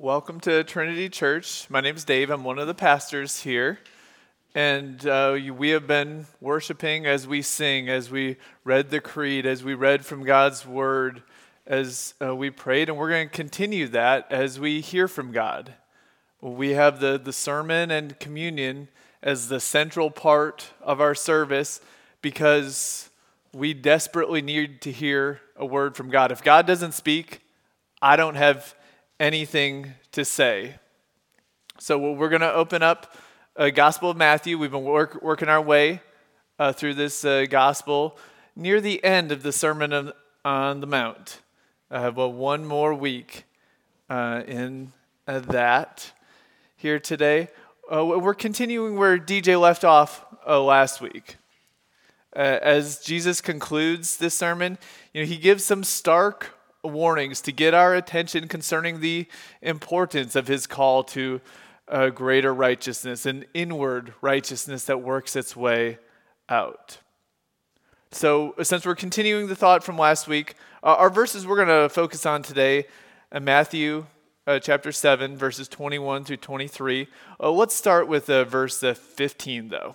Welcome to Trinity Church. My name is Dave. I'm one of the pastors here. And uh, we have been worshiping as we sing, as we read the creed, as we read from God's word, as uh, we prayed. And we're going to continue that as we hear from God. We have the, the sermon and communion as the central part of our service because we desperately need to hear a word from God. If God doesn't speak, I don't have anything to say. So we're going to open up uh, Gospel of Matthew. We've been work, working our way uh, through this uh, Gospel near the end of the Sermon on, the Mount. I have one more week uh, in uh, that here today. Uh, we're continuing where DJ left off last week. as Jesus concludes this sermon, you know, he gives some stark warnings to get our attention concerning the importance of his call to a greater righteousness, an inward righteousness that works its way out. So, since we're continuing the thought from last week, uh, our verses we're going to focus on today in Matthew uh, chapter 7, verses 21 through 23. Uh, let's start with uh, verse uh, 15, though.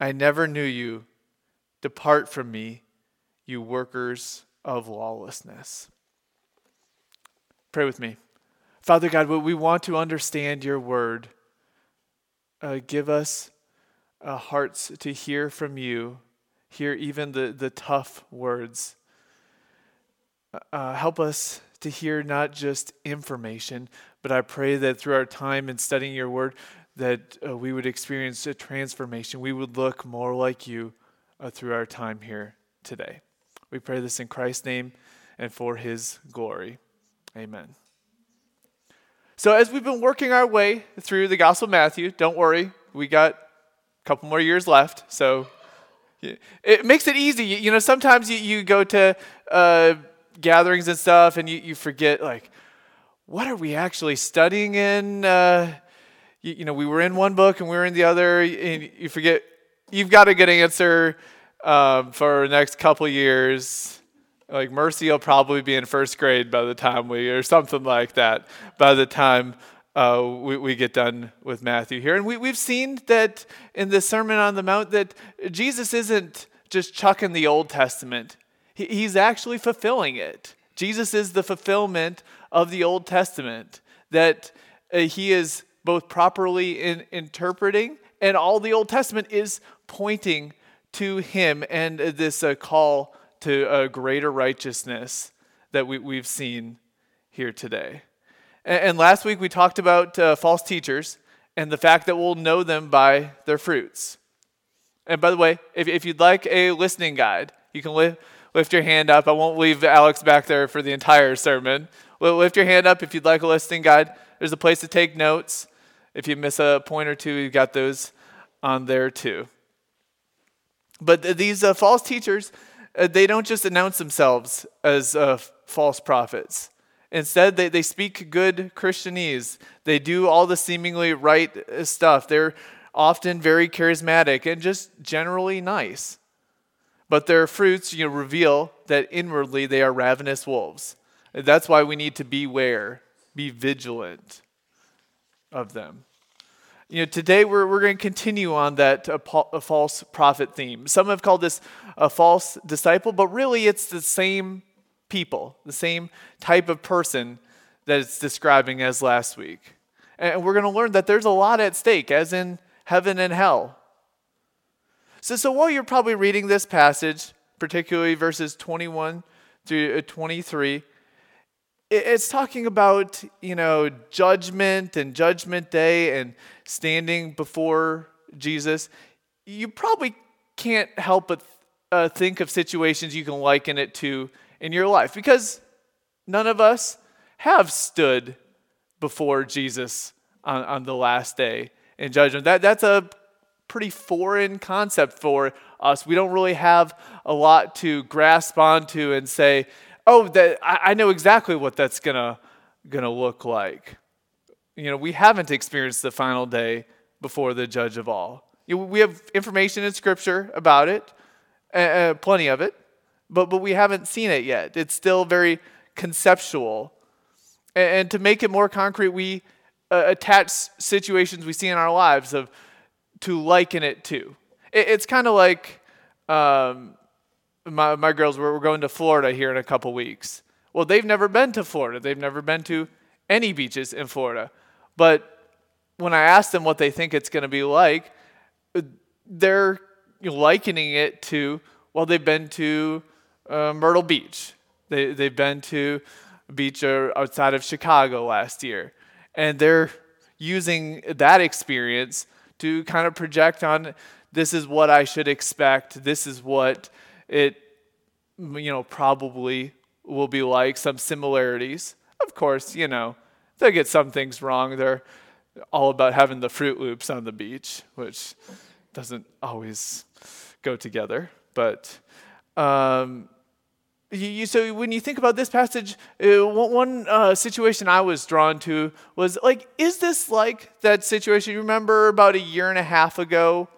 I never knew you. Depart from me, you workers of lawlessness. Pray with me. Father God, we want to understand your word. Uh, give us uh, hearts to hear from you, hear even the, the tough words. Uh, help us to hear not just information, but I pray that through our time in studying your word, that uh, we would experience a transformation. We would look more like you uh, through our time here today. We pray this in Christ's name and for his glory. Amen. So, as we've been working our way through the Gospel of Matthew, don't worry, we got a couple more years left. So, it makes it easy. You know, sometimes you, you go to uh, gatherings and stuff and you, you forget, like, what are we actually studying in? Uh, you, you, know, we were in one book and we were in the other, and you forget, you've got a good answer um, for the next couple years. Like Mercy will probably be in first grade by the time we, or something like that, by the time uh, we, we get done with Matthew here. And we, we've seen that in the Sermon on the Mount that Jesus isn't just chucking the Old Testament, he, he's actually fulfilling it. Jesus is the fulfillment of the Old Testament, that uh, he is both properly in interpreting, and all the Old Testament is pointing to him and this uh, call to a greater righteousness that we, we've seen here today. And, and last week we talked about uh, false teachers and the fact that we'll know them by their fruits. And by the way, if, if you'd like a listening guide, you can lift, lift your hand up. I won't leave Alex back there for the entire sermon. Lift your hand up if you'd like a listening guide. There's a place to take notes. If you miss a point or two, you've got those on there too. But these uh, false teachers, uh, they don't just announce themselves as uh, false prophets. Instead, they, they speak good Christianese. They do all the seemingly right uh, stuff. They're often very charismatic and just generally nice. But their fruits you know, reveal that inwardly they are ravenous wolves. That's why we need to beware, be vigilant of them. You know, today we're, we're going to continue on that uh, a false prophet theme. Some have called this a false disciple, but really it's the same people, the same type of person that it's describing as last week. And we're going to learn that there's a lot at stake, as in heaven and hell. So, so while you're probably reading this passage, particularly verses 21 through uh, 23, it's talking about, you know, judgment and judgment day and standing before Jesus. You probably can't help but uh, think of situations you can liken it to in your life because none of us have stood before Jesus on, on the last day in judgment. That, that's a pretty foreign concept for us. We don't really have a lot to grasp onto and say, oh, that, I, I know exactly what that's gonna, gonna look like. You know, we haven't experienced the final day before the judge of all. We have information in Scripture about it, uh, plenty of it, but, but we haven't seen it yet. It's still very conceptual. And, and to make it more concrete, we uh, attach situations we see in our lives of to liken it to. It, it's kind of like um, my, my girls, we're, we're going to Florida here in a couple weeks. Well, they've never been to Florida. They've never been to any beaches in Florida. But when I ask them what they think it's going to be like, they're likening it to, well, they've been to uh, Myrtle Beach. They, they've been to a beach uh, outside of Chicago last year. And they're using that experience to kind of project on this is what I should expect. This is what it, you know, probably will be like, some similarities. Of course, you know, they get some things wrong. They're all about having the Froot Loops on the beach, which doesn't always go together. But um, you, so when you think about this passage, uh, one uh, situation I was drawn to was like, is this like that situation you remember about a year and a half ago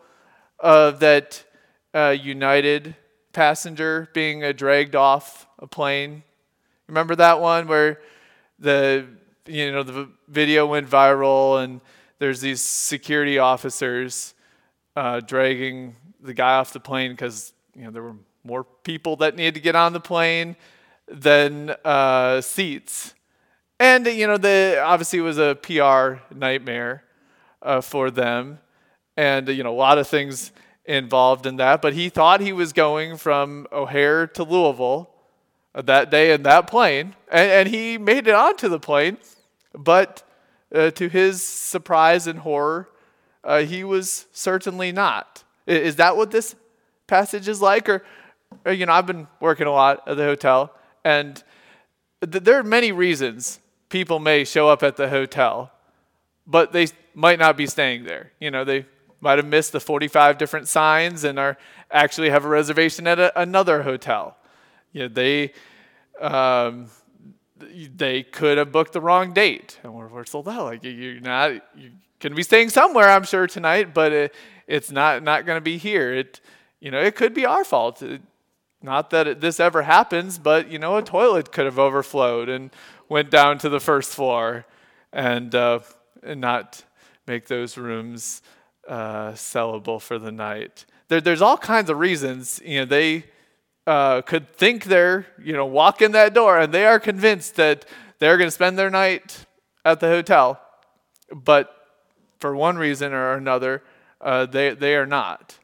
uh, that uh, United passenger being uh, dragged off a plane? Remember that one where the you know the video went viral and there's these security officers uh, dragging the guy off the plane because you know there were more people that needed to get on the plane than uh, seats. And you know, the obviously it was a PR nightmare uh, for them, and you know, a lot of things involved in that. But he thought he was going from O'Hare to Louisville that day in that plane, and, and he made it onto the plane. But uh, to his surprise and horror, uh, he was certainly not. Is that what this passage is like, or uh, you know, I've been working a lot at the hotel, and th- there are many reasons people may show up at the hotel, but they might not be staying there. You know, they might have missed the 45 different signs and are actually have a reservation at a, another hotel. You know, they um, they could have booked the wrong date, and we're, we're sold out. Like you're not you can be staying somewhere, I'm sure tonight, but it, it's not not going to be here. It you know it could be our fault. It, not that it, this ever happens, but you know, a toilet could have overflowed and went down to the first floor, and, uh, and not make those rooms uh, sellable for the night. There, there's all kinds of reasons. You know, they uh, could think they're, you know, walk in that door and they are convinced that they're going to spend their night at the hotel, but for one reason or another, uh, they they are not.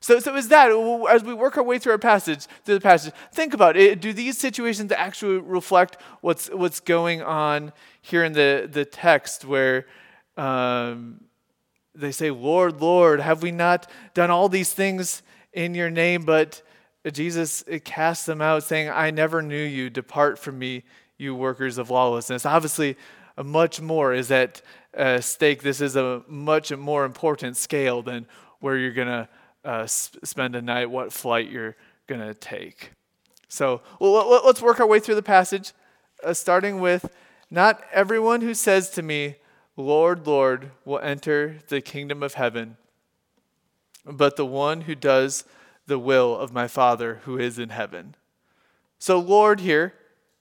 So, so is that as we work our way through our passage, through the passage, think about it. Do these situations actually reflect what's what's going on here in the the text, where um, they say, "Lord, Lord, have we not done all these things in Your name?" But Jesus casts them out, saying, "I never knew you. Depart from me, you workers of lawlessness." Obviously, much more is at uh, stake. This is a much more important scale than where you're going to uh, spend a night, what flight you're going to take. So well, let's work our way through the passage, uh, starting with Not everyone who says to me, Lord, Lord, will enter the kingdom of heaven, but the one who does the will of my Father who is in heaven. So, Lord, here,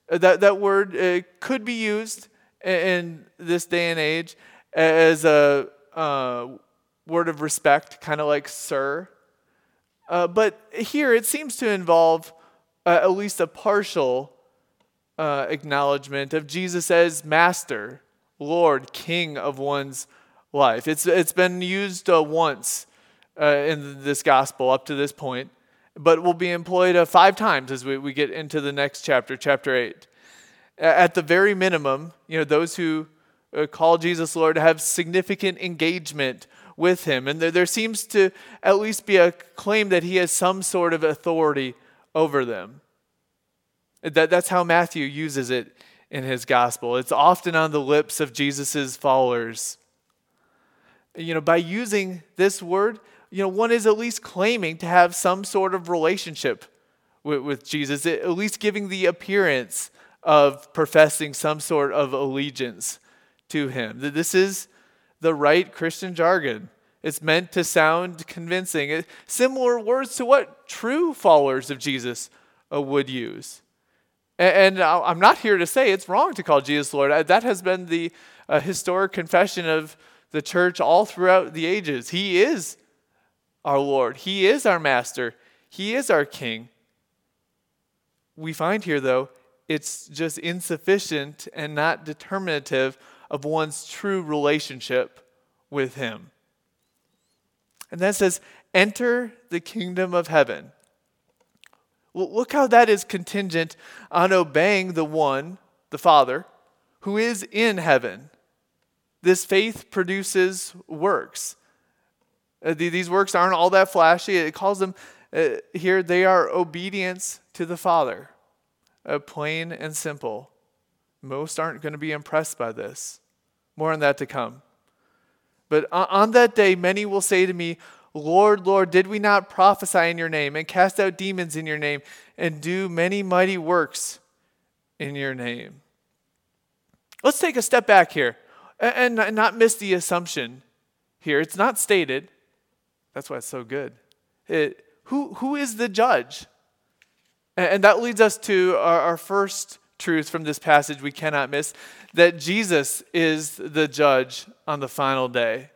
uh, that, that word uh, could be used in this day and age as a uh, word of respect, kind of like sir. Uh, but here it seems to involve uh, at least a partial uh, acknowledgement of Jesus as master, Lord, King of one's life. It's, it's been used uh, once uh, in this gospel up to this point, but will be employed uh, five times as we, we get into the next chapter, chapter 8. At the very minimum, you know, those who uh, call Jesus Lord have significant engagement with him. And there, there seems to at least be a claim that he has some sort of authority over them. That, that's how Matthew uses it in his gospel. It's often on the lips of Jesus' followers. You know, by using this word, you know, one is at least claiming to have some sort of relationship with, with Jesus, at least giving the appearance of professing some sort of allegiance to him. This is the right Christian jargon. It's meant to sound convincing. Similar words to what true followers of Jesus uh, would use. And I'm not here to say it's wrong to call Jesus Lord. That has been the uh, historic confession of the church all throughout the ages. He is our Lord, He is our Master, He is our King. We find here, though, it's just insufficient and not determinative of one's true relationship with Him. And that says, enter the kingdom of heaven. Look how that is contingent on obeying the one, the Father, who is in heaven. This faith produces works. Uh, these works aren't all that flashy. It calls them uh, here, they are obedience to the Father, uh, plain and simple. Most aren't going to be impressed by this. More on that to come. But on that day, many will say to me, Lord, Lord, did we not prophesy in your name and cast out demons in your name and do many mighty works in your name? Let's take a step back here and not miss the assumption here. It's not stated. That's why it's so good. It, who, who is the judge? And that leads us to our, our first truth from this passage we cannot miss that Jesus is the judge on the final day.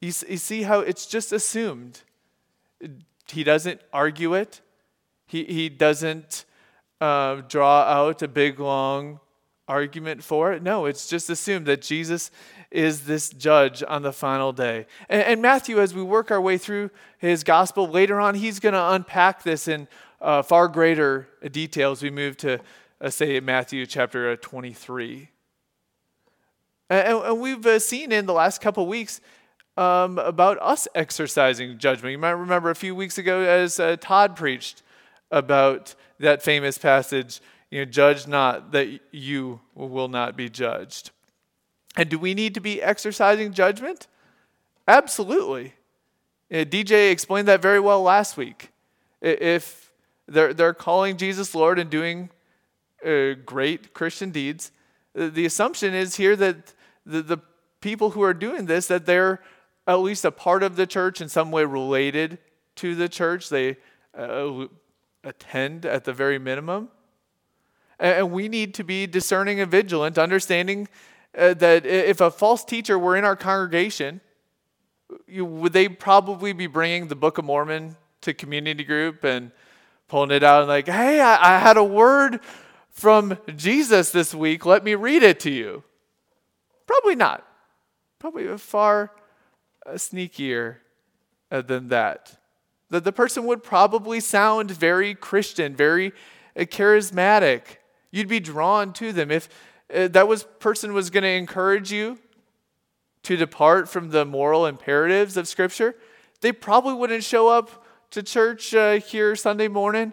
You, see how it's just assumed. He doesn't argue it, he, he doesn't uh, draw out a big, long argument for it. No, it's just assumed that Jesus is this judge on the final day. And, and Matthew, as we work our way through his gospel, later on, he's going to unpack this in uh, far greater details. We move to, uh, say, Matthew chapter uh, 23. And, and we've uh, seen in the last couple weeks um, about us exercising judgment. You might remember a few weeks ago as uh, Todd preached about that famous passage, you know, judge not that you will not be judged. And do we need to be exercising judgment? Absolutely. Uh, DJ explained that very well last week. If they're, they're calling Jesus Lord and doing uh, great Christian deeds, the assumption is here that the, the people who are doing this, that they're at least a part of the church in some way related to the church. They uh, attend at the very minimum. And we need to be discerning and vigilant, understanding uh, that if a false teacher were in our congregation, you, would they probably be bringing the Book of Mormon to community group and pulling it out and like, hey, I, I had a word from Jesus this week. Let me read it to you. Probably not. Probably a far sneakier uh, than that. That the person would probably sound very Christian, very uh, charismatic. You'd be drawn to them. If uh, that was person was going to encourage you to depart from the moral imperatives of Scripture, they probably wouldn't show up to church uh, here Sunday morning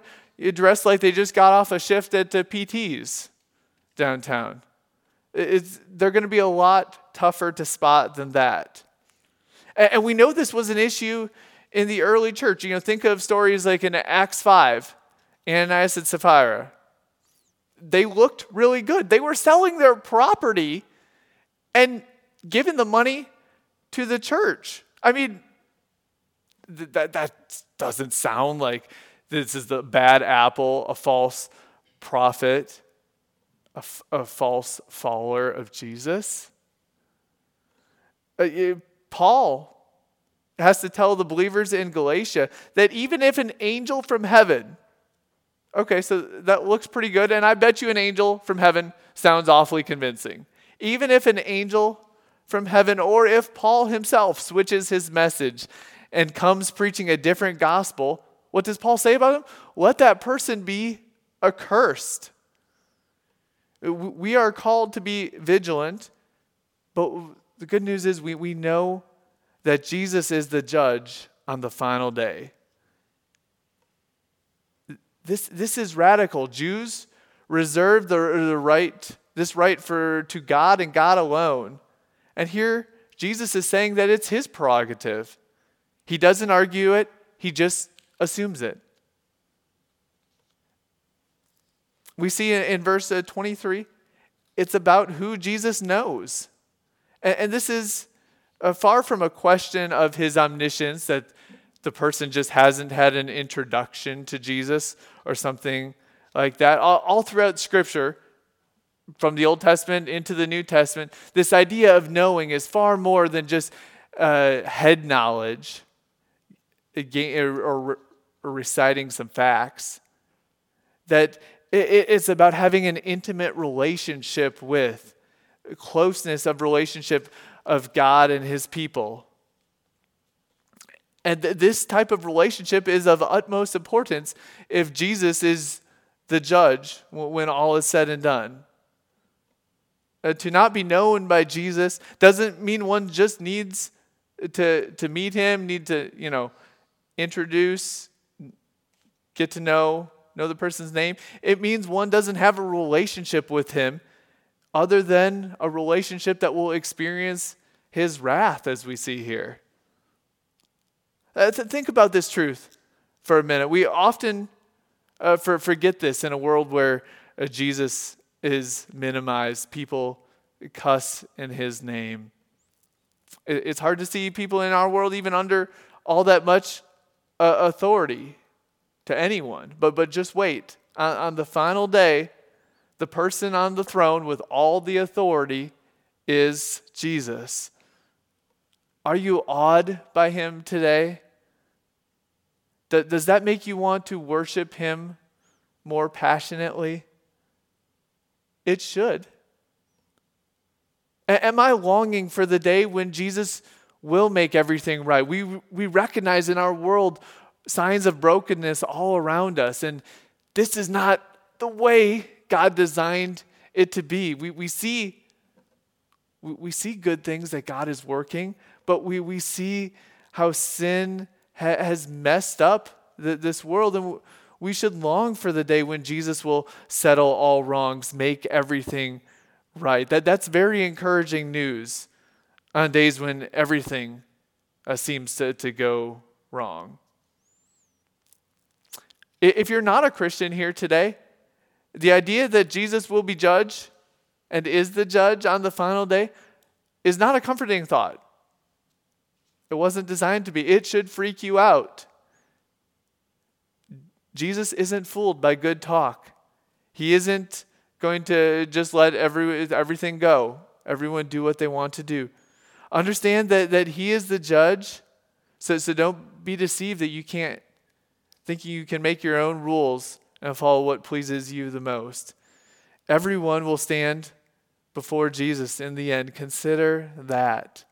dressed like they just got off a shift at the PT's downtown. It's, they're going to be a lot tougher to spot than that. And we know this was an issue in the early church. You know, think of stories like in Acts 5, Ananias and Sapphira. They looked really good. They were selling their property and giving the money to the church. I mean, that, that doesn't sound like this is the bad apple, a false prophet, a, a false follower of Jesus. Uh, Paul has to tell the believers in Galatia that even if an angel from heaven, okay, so that looks pretty good, and I bet you an angel from heaven sounds awfully convincing. Even if an angel from heaven, or if Paul himself switches his message and comes preaching a different gospel, what does Paul say about him? Let that person be accursed. We are called to be vigilant, but the good news is we, we know that Jesus is the judge on the final day. This, this is radical. Jews reserve the, the right, this right for to God and God alone. And here Jesus is saying that it's his prerogative. He doesn't argue it, he just assumes it. We see in, in verse uh, 23, it's about who Jesus knows. And, and this is uh, far from a question of his omniscience that the person just hasn't had an introduction to Jesus or something like that. All, all, throughout Scripture, from the Old Testament into the New Testament, this idea of knowing is far more than just uh, head knowledge or, or, or, reciting some facts. That it, it's about having an intimate relationship with, closeness of relationship of God and his people. And th- this type of relationship is of utmost importance if Jesus is the judge when all is said and done. Uh, to not be known by Jesus doesn't mean one just needs to, to meet him, need to, you know, introduce, get to know, know the person's name. It means one doesn't have a relationship with him other than a relationship that will experience his wrath, as we see here. Uh, think about this truth for a minute. We often uh, for, forget this in a world where uh, Jesus is minimized, people cuss in his name. It, it's hard to see people in our world even under all that much uh, authority to anyone. But, but just wait. On, on the final day, the person on the throne with all the authority is Jesus. Are you awed by him today? Does that make you want to worship him more passionately? It should. Am I longing for the day when Jesus will make everything right? We, we recognize in our world signs of brokenness all around us, and this is not the way God designed it to be. We, we, see, we, we see good things that God is working, but we, we see how sin ha- has messed up this world. And we should long for the day when Jesus will settle all wrongs, make everything right. That, that's very encouraging news on days when everything uh, seems to, to go wrong. If you're not a Christian here today, the idea that Jesus will be judge and is the judge on the final day is not a comforting thought. It wasn't designed to be. It should freak you out. Jesus isn't fooled by good talk. He isn't going to just let every, everything go, everyone do what they want to do. Understand that, that He is the judge, so, so don't be deceived that you can't, thinking you can make your own rules and follow what pleases you the most. Everyone will stand before Jesus in the end. Consider that.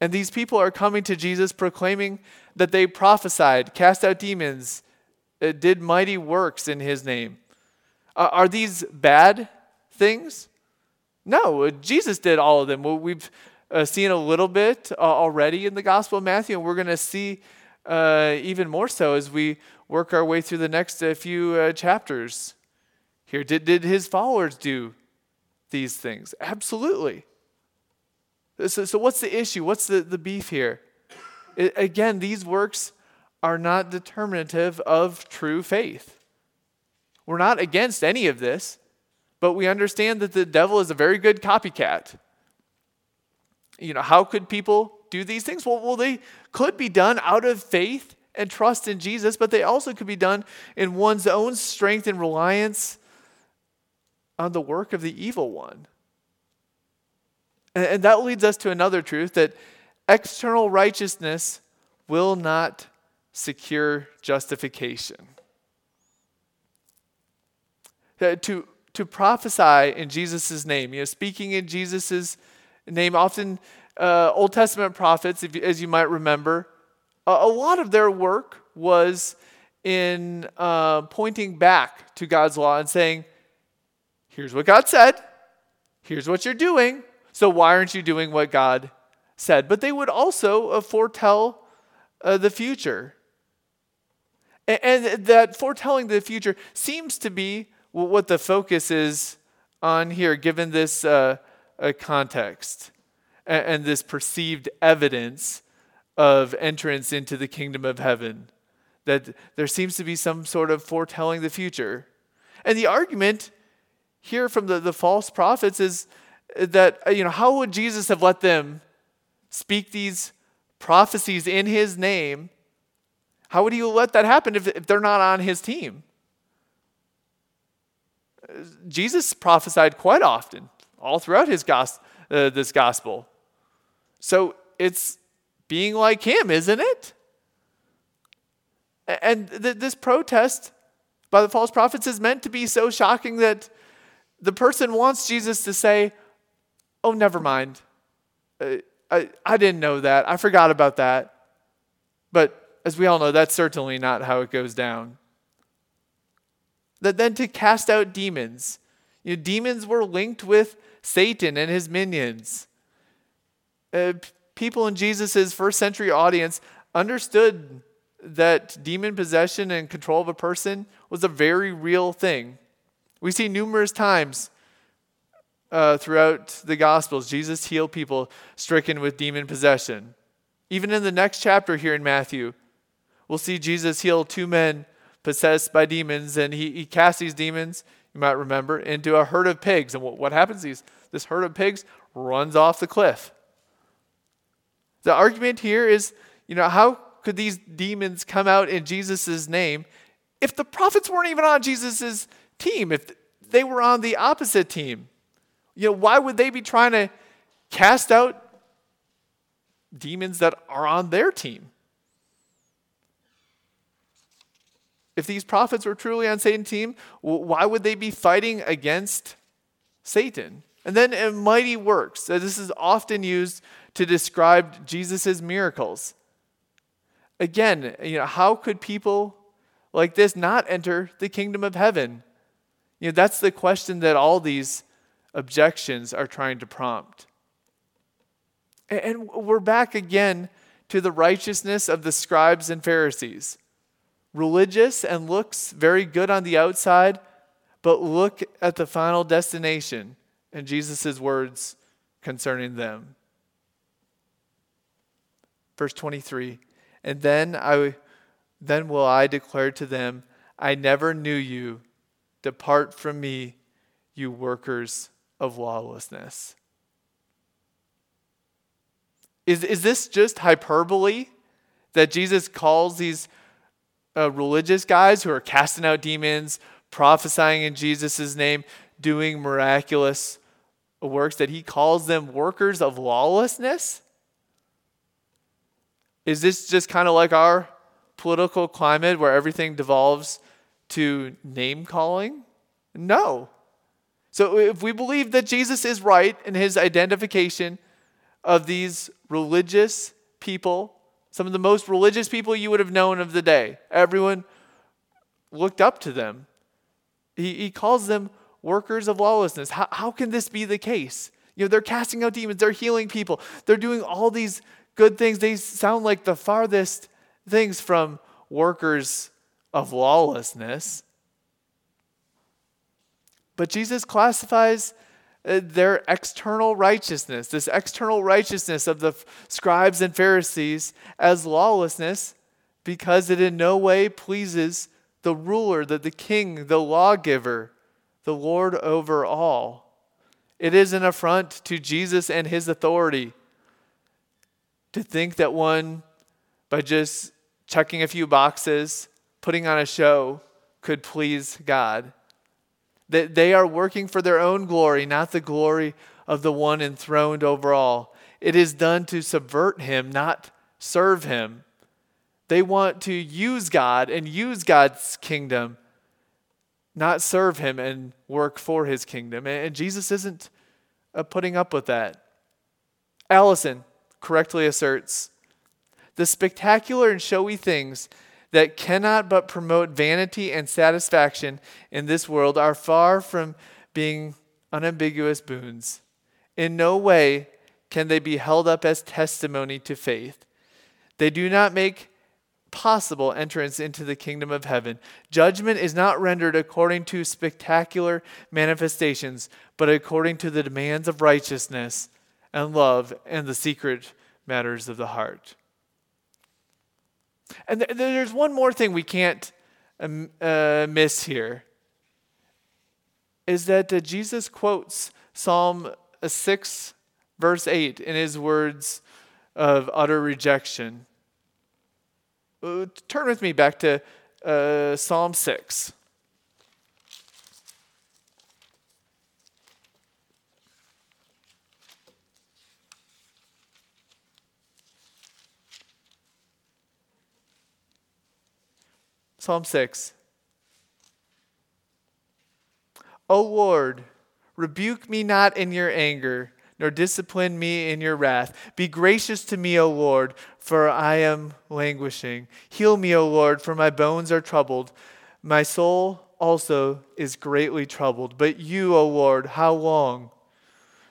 And these people are coming to Jesus proclaiming that they prophesied, cast out demons, uh, did mighty works in his name. Uh, are these bad things? No, uh, Jesus did all of them. We've seen a little bit already in the Gospel of Matthew, and we're going to see even more so as we work our way through the next uh, few uh, chapters here. Did, did his followers do these things? Absolutely. So, so what's the issue? What's the, the beef here? It, again, these works are not determinative of true faith. We're not against any of this, but we understand that the devil is a very good copycat. You know, how could people do these things? Well, well, they could be done out of faith and trust in Jesus, but they also could be done in one's own strength and reliance on the work of the evil one. And, that leads us to another truth that external righteousness will not secure justification. Uh, to, to prophesy in Jesus' name, you know, speaking in Jesus' name, often uh, Old Testament prophets, if, as you might remember, a, lot of their work was in uh, pointing back to God's law and saying, here's what God said, here's what you're doing, so why aren't you doing what God said? But they would also uh, foretell uh, the future. And, and that foretelling the future seems to be what the focus is on here, given this uh, context and, and this perceived evidence of entrance into the kingdom of heaven. That there seems to be some sort of foretelling the future. And the argument here from the, the false prophets is that, you know, how would Jesus have let them speak these prophecies in his name? How would he let that happen if, if they're not on his team? Jesus prophesied quite often, all throughout his gos- uh, this gospel. So it's being like him, isn't it? And th- this protest by the false prophets is meant to be so shocking that the person wants Jesus to say, Oh, never mind. Uh, I, I didn't know that. I forgot about that. But as we all know, that's certainly not how it goes down. That then to cast out demons. You know, demons were linked with Satan and his minions. Uh, people in Jesus' first century audience understood that demon possession and control of a person was a very real thing. We see numerous times uh, throughout the Gospels Jesus healed people stricken with demon possession. Even in the next chapter here in Matthew, we'll see Jesus heal two men possessed by demons, and he, he casts these demons, you might remember, into a herd of pigs. And what, what happens? These, this herd of pigs runs off the cliff. The argument here is, you know, how could these demons come out in Jesus' name if the prophets weren't even on Jesus' team, if they were on the opposite team? You know, why would they be trying to cast out demons that are on their team? If these prophets were truly on Satan's team, why would they be fighting against Satan? And then in mighty works. This is often used to describe Jesus' miracles. Again, you know, how could people like this not enter the kingdom of heaven? You know, that's the question that all these objections are trying to prompt. And we're back again to the righteousness of the scribes and Pharisees. Religious and looks very good on the outside, but look at the final destination and Jesus' words concerning them. Verse 23 And then, I, then will I declare to them, I never knew you. Depart from me, you workers of lawlessness. Is, is this just hyperbole that Jesus calls these uh, religious guys who are casting out demons, prophesying in Jesus' name, doing miraculous works, that he calls them workers of lawlessness? Is this just kind of like our political climate where everything devolves to name calling? No. So if we believe that Jesus is right in his identification of these religious people, some of the most religious people you would have known of the day, everyone looked up to them. He, he calls them workers of lawlessness. How, how can this be the case? You know, they're casting out demons, they're healing people, they're doing all these good things. They sound like the farthest things from workers of lawlessness. But Jesus classifies uh, their external righteousness, this external righteousness of the scribes and Pharisees, as lawlessness because it in no way pleases the ruler, the, the king, the lawgiver the Lord over all. It is an affront to Jesus and his authority to think that one, by just checking a few boxes, putting on a show, could please God. That they are working for their own glory, not the glory of the one enthroned over all. it is done to subvert him, not serve him. They want to use God and use God's kingdom, not serve him and work for his kingdom. And Jesus isn't uh, putting up with that. Allison correctly asserts the spectacular and showy things that cannot but promote vanity and satisfaction in this world are far from being unambiguous boons. In no way can they be held up as testimony to faith. They do not make possible entrance into the kingdom of heaven. Judgment is not rendered according to spectacular manifestations, but according to the demands of righteousness and love and the secret matters of the heart. And th- there's one more thing we can't um, uh, miss here is that uh, Jesus quotes Psalm 6, verse 8, in his words of utter rejection. Uh, turn with me back to uh, Psalm 6. Psalm 6. O Lord, rebuke me not in your anger, nor discipline me in your wrath. Be gracious to me, O Lord, for I am languishing. Heal me, O Lord, for my bones are troubled. My soul also is greatly troubled. But you, O Lord, how long?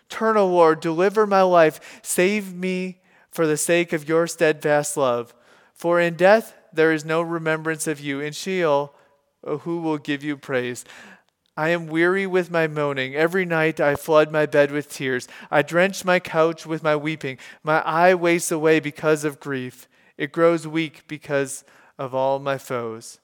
Turn, O Lord, deliver my life. Save me for the sake of your steadfast love. For in death there is no remembrance of you. In Sheol, who will give you praise? I am weary with my moaning. Every night I flood my bed with tears. I drench my couch with my weeping. My eye wastes away because of grief. It grows weak because of all my foes.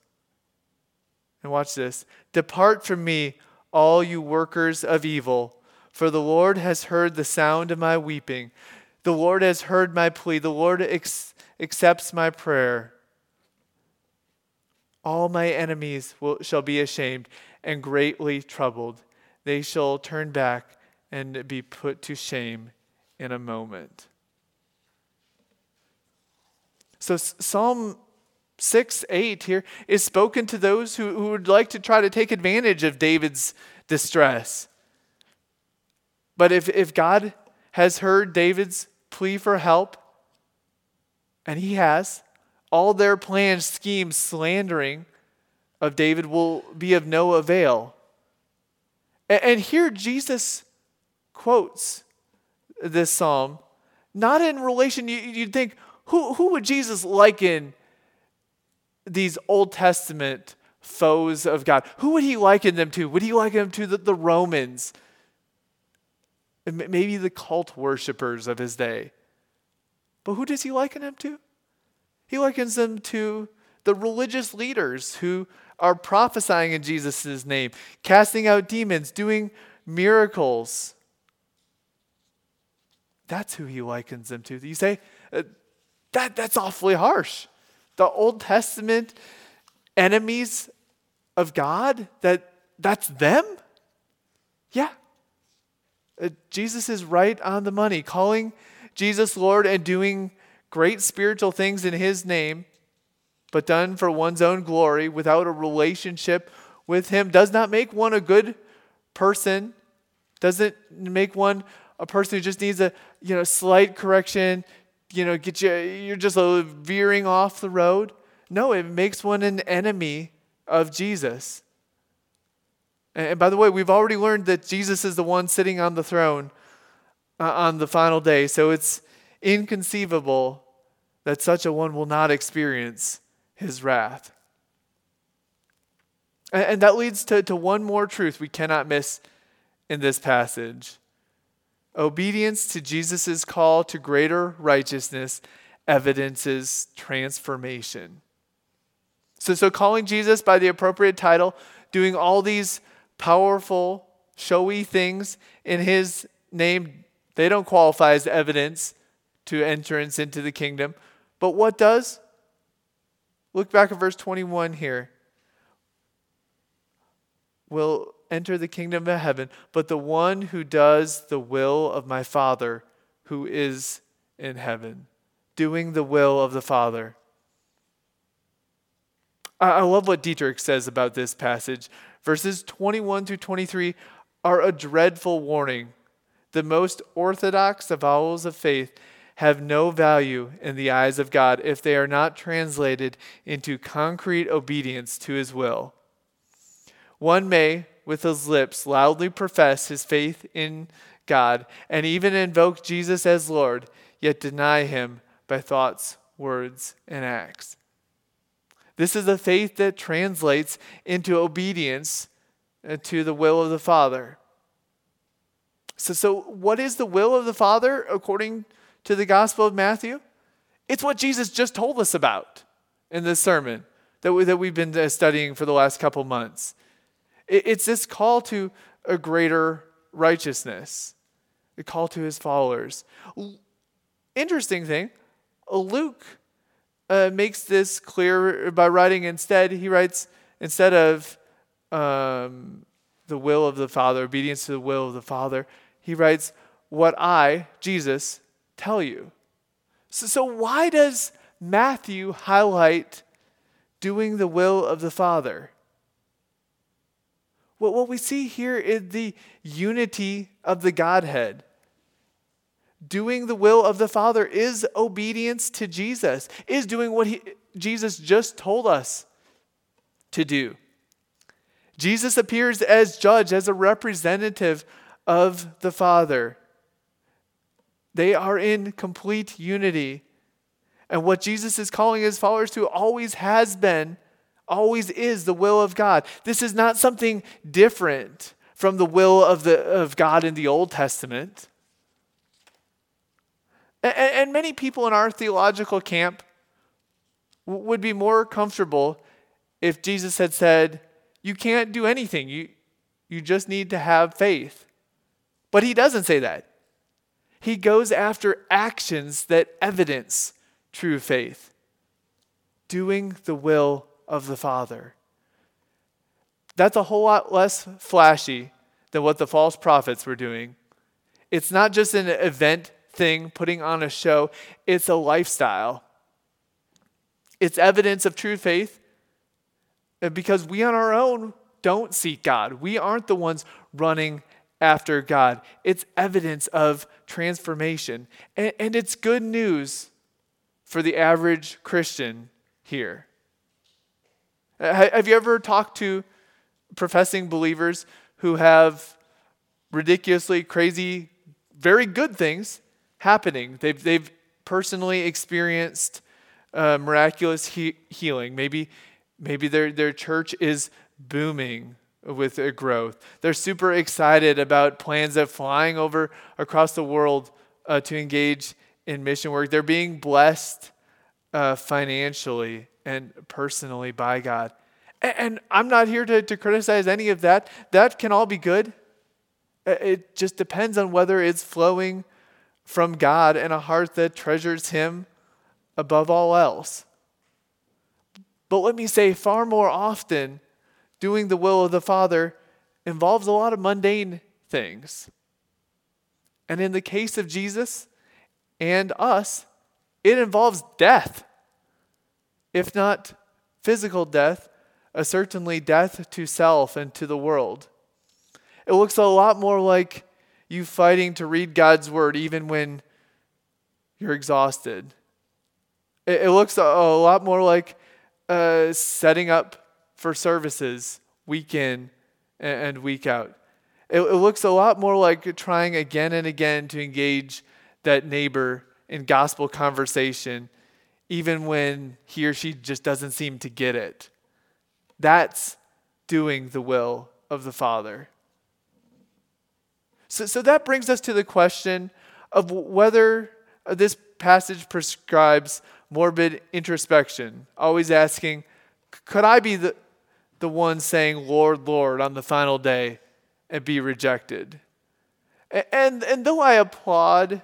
And watch this Depart from me, all you workers of evil, for the Lord has heard the sound of my weeping. The Lord has heard my plea. The Lord ex- accepts my prayer. All my enemies will, shall be ashamed and greatly troubled. They shall turn back and be put to shame in a moment. So, Psalm 6 8 here is spoken to those who, who would like to try to take advantage of David's distress. But if, if God has heard David's plea for help, and he has, all their plans, schemes, slandering of David will be of no avail. And here Jesus quotes this psalm, not in relation, you'd think, who, who would Jesus liken these Old Testament foes of God? Who would he liken them to? Would he liken them to the, the Romans? Maybe the cult worshippers of his day. But who does he liken them to? He likens them to the religious leaders who are prophesying in Jesus' name, casting out demons, doing miracles. That's who he likens them to. You say, uh, that, that's awfully harsh. The Old Testament enemies of God, that, that's them? Yeah. Uh, Jesus is right on the money, calling Jesus Lord and doing great spiritual things in His name, but done for one's own glory without a relationship with Him does not make one a good person, doesn't make one a person who just needs a you know slight correction, you know, get you you're just veering off the road. No, it makes one an enemy of Jesus. And by the way, we've already learned that Jesus is the one sitting on the throne uh, on the final day. So it's inconceivable that such a one will not experience his wrath. And, and that leads to, to one more truth we cannot miss in this passage. Obedience to Jesus' call to greater righteousness evidences transformation. So, so calling Jesus by the appropriate title, doing all these powerful, showy things in his name, they don't qualify as evidence to entrance into the kingdom. But what does? Look back at verse 21 here. Will enter the kingdom of heaven, but the one who does the will of my Father who is in heaven, doing the will of the Father. I love what Dietrich says about this passage. Verses 21 through 23 are a dreadful warning. The most orthodox avowals of faith have no value in the eyes of God if they are not translated into concrete obedience to his will. One may, with his lips, loudly profess his faith in God and even invoke Jesus as Lord, yet deny him by thoughts, words, and acts. This is a faith that translates into obedience uh, to the will of the Father. So, so what is the will of the Father according to the Gospel of Matthew? It's what Jesus just told us about in this sermon that, we, that we've been uh, studying for the last couple months. It, it's this call to a greater righteousness, a call to his followers. Interesting thing, Luke uh, makes this clear by writing instead, he writes, instead of um, the will of the Father, obedience to the will of the Father, he writes, What I, Jesus, tell you. So, so why does Matthew highlight doing the will of the Father? Well, what we see here is the unity of the Godhead doing the will of the Father is obedience to Jesus, is doing what he, Jesus just told us to do. Jesus appears as judge, as a representative of the Father. They are in complete unity. And what Jesus is calling his followers to always has been, always is the will of God. This is not something different from the will of, the, of God in the Old Testament. And, and many people in our theological camp would be more comfortable if Jesus had said, You can't do anything. You, you just need to have faith. But he doesn't say that. He goes after actions that evidence true faith, doing the will of the Father. That's a whole lot less flashy than what the false prophets were doing. It's not just an event thing, putting on a show. It's a lifestyle. It's evidence of true faith because we on our own don't seek God. We aren't the ones running after God. It's evidence of transformation. And, and it's good news for the average Christian here. Have you ever talked to professing believers who have ridiculously crazy, very good things happening. They've, they've personally experienced uh, miraculous he- healing. Maybe, maybe their, their church is booming with a growth. They're super excited about plans of flying over across the world uh, to engage in mission work. They're being blessed uh, financially and personally by God. And, and I'm not here to, to criticize any of that. That can all be good. It just depends on whether it's flowing from God and a heart that treasures Him above all else. But let me say, far more often, doing the will of the Father involves a lot of mundane things. And in the case of Jesus and us, it involves death. If not physical death, uh, certainly death to self and to the world. It looks a lot more like you fighting to read God's word even when you're exhausted. It, it looks a, a, lot more like uh, setting up for services week in and, week out. It, it looks a lot more like trying again and again to engage that neighbor in gospel conversation, even when he or she just doesn't seem to get it. That's doing the will of the Father. So, so that brings us to the question of whether this passage prescribes morbid introspection, always asking, could I be the, the one saying, Lord, Lord, on the final day and be rejected? And, and though I applaud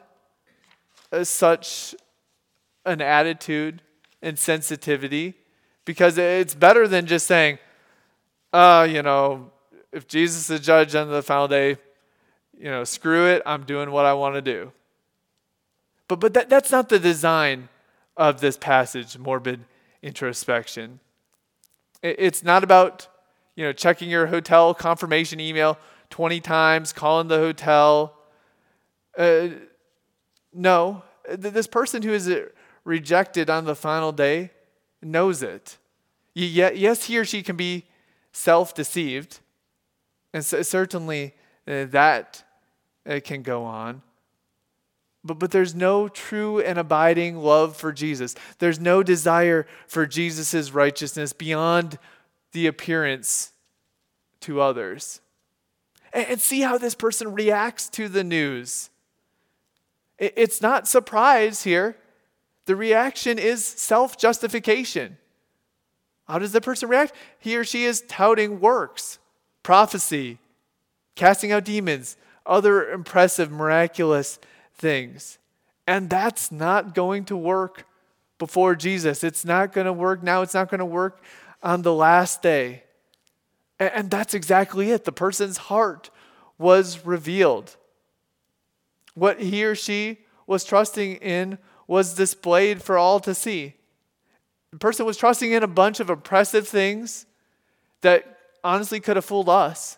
uh, such an attitude and sensitivity, because it's better than just saying, uh, you know, if Jesus is judge on the final day, you know, screw it, I'm doing what I want to do. But, but that, that's not the design of this passage, morbid introspection. It, it's not about you know, checking your hotel confirmation email 20 times, calling the hotel. Uh, no, this person who is rejected on the final day knows it. Yes, he or she can be self deceived, and certainly uh, that uh, can go on. But, but there's no true and abiding love for Jesus. There's no desire for Jesus' righteousness beyond the appearance to others. And, and see how this person reacts to the news. It, it's not surprise here, the reaction is self justification. How does the person react? He or she is touting works, prophecy, casting out demons, other impressive, miraculous things. And that's not going to work before Jesus. It's not going to work now. It's not going to work on the last day. And that's exactly it. The person's heart was revealed. What he or she was trusting in was displayed for all to see. The person was trusting in a bunch of oppressive things that honestly could have fooled us,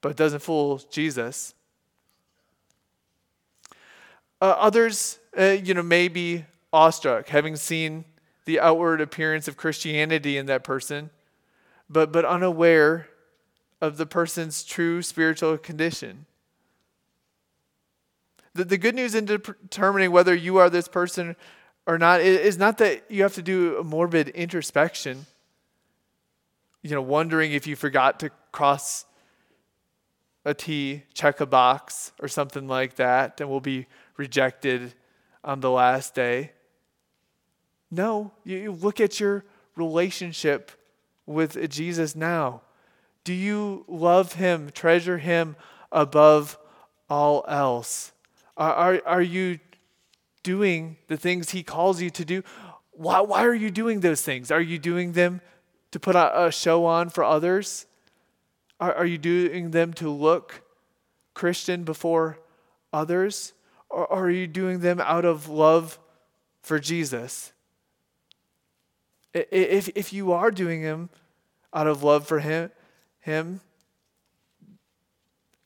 but it doesn't fool Jesus. Uh, others, uh, you know, may be awestruck, having seen the outward appearance of Christianity in that person, but, but unaware of the person's true spiritual condition. The, the good news in determining whether you are this person or not is not that you have to do a morbid introspection, you know, wondering if you forgot to cross a T, check a box, or something like that, and will be rejected on the last day. No, you look at your relationship with Jesus now. Do you love him, treasure him above all else? Are, are, are you doing the things he calls you to do? Why, why are you doing those things? Are you doing them to put a, a show on for others? Are, are you doing them to look Christian before others? Or are you doing them out of love for Jesus? If, if you are doing them out of love for him, him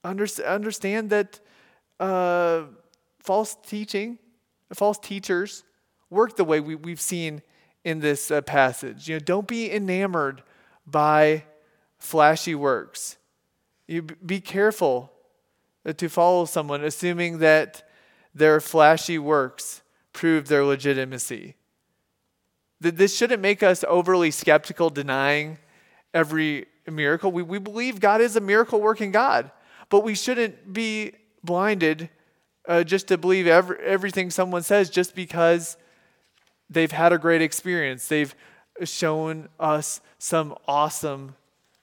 understand that uh, false teaching, false teachers work the way we, we've seen in this uh, passage. You know, don't be enamored by flashy works. You be careful to follow someone assuming that their flashy works prove their legitimacy. This shouldn't make us overly skeptical, denying every miracle. We, we believe God is a miracle working God, but we shouldn't be blinded uh, just to believe every, everything someone says just because they've had a great experience. They've shown us some awesome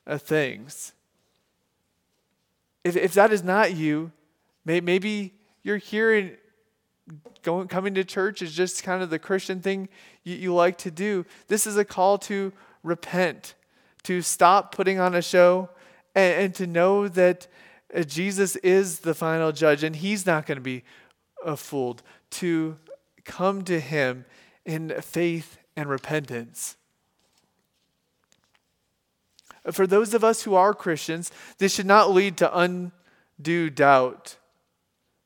uh, things. If, if that is not you, may, maybe you're here going coming to church is just kind of the Christian thing you, you like to do. This is a call to repent, to stop putting on a show, and, and to know that uh, Jesus is the final judge and he's not going to be uh, fooled. To come to him in faith and repentance. For those of us who are Christians, this should not lead to undue doubt,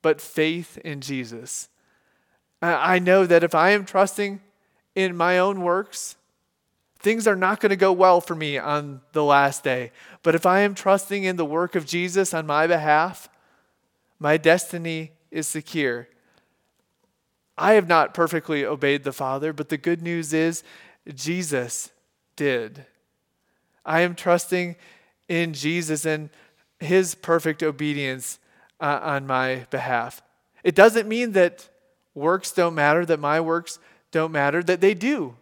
but faith in Jesus. I know that if I am trusting in my own works, things are not going to go well for me on the last day. But if I am trusting in the work of Jesus on my behalf, my destiny is secure. I have not perfectly obeyed the Father, but the good news is Jesus did. I am trusting in Jesus and his perfect obedience uh, on my behalf. It doesn't mean that works don't matter, that my works don't matter, that they do.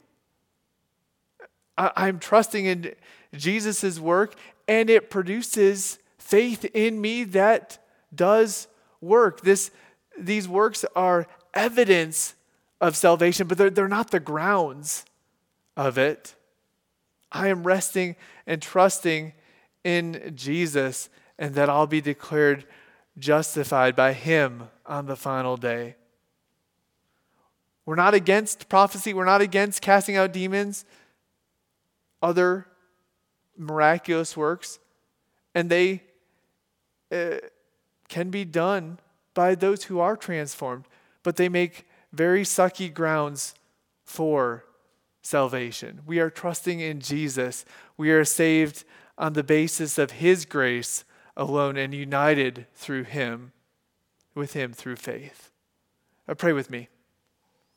I, am trusting in Jesus' work, and it produces faith in me that does work. This, these works are evidence of salvation, but they're, they're not the grounds of it. I am resting and trusting in Jesus, and that I'll be declared justified by Him on the final day. We're not against prophecy, we're not against casting out demons, other miraculous works, and they uh, can be done by those who are transformed, but they make very sucky grounds for salvation. We are trusting in Jesus. We are saved on the basis of His grace alone and united through Him, with Him through faith. Uh, pray with me.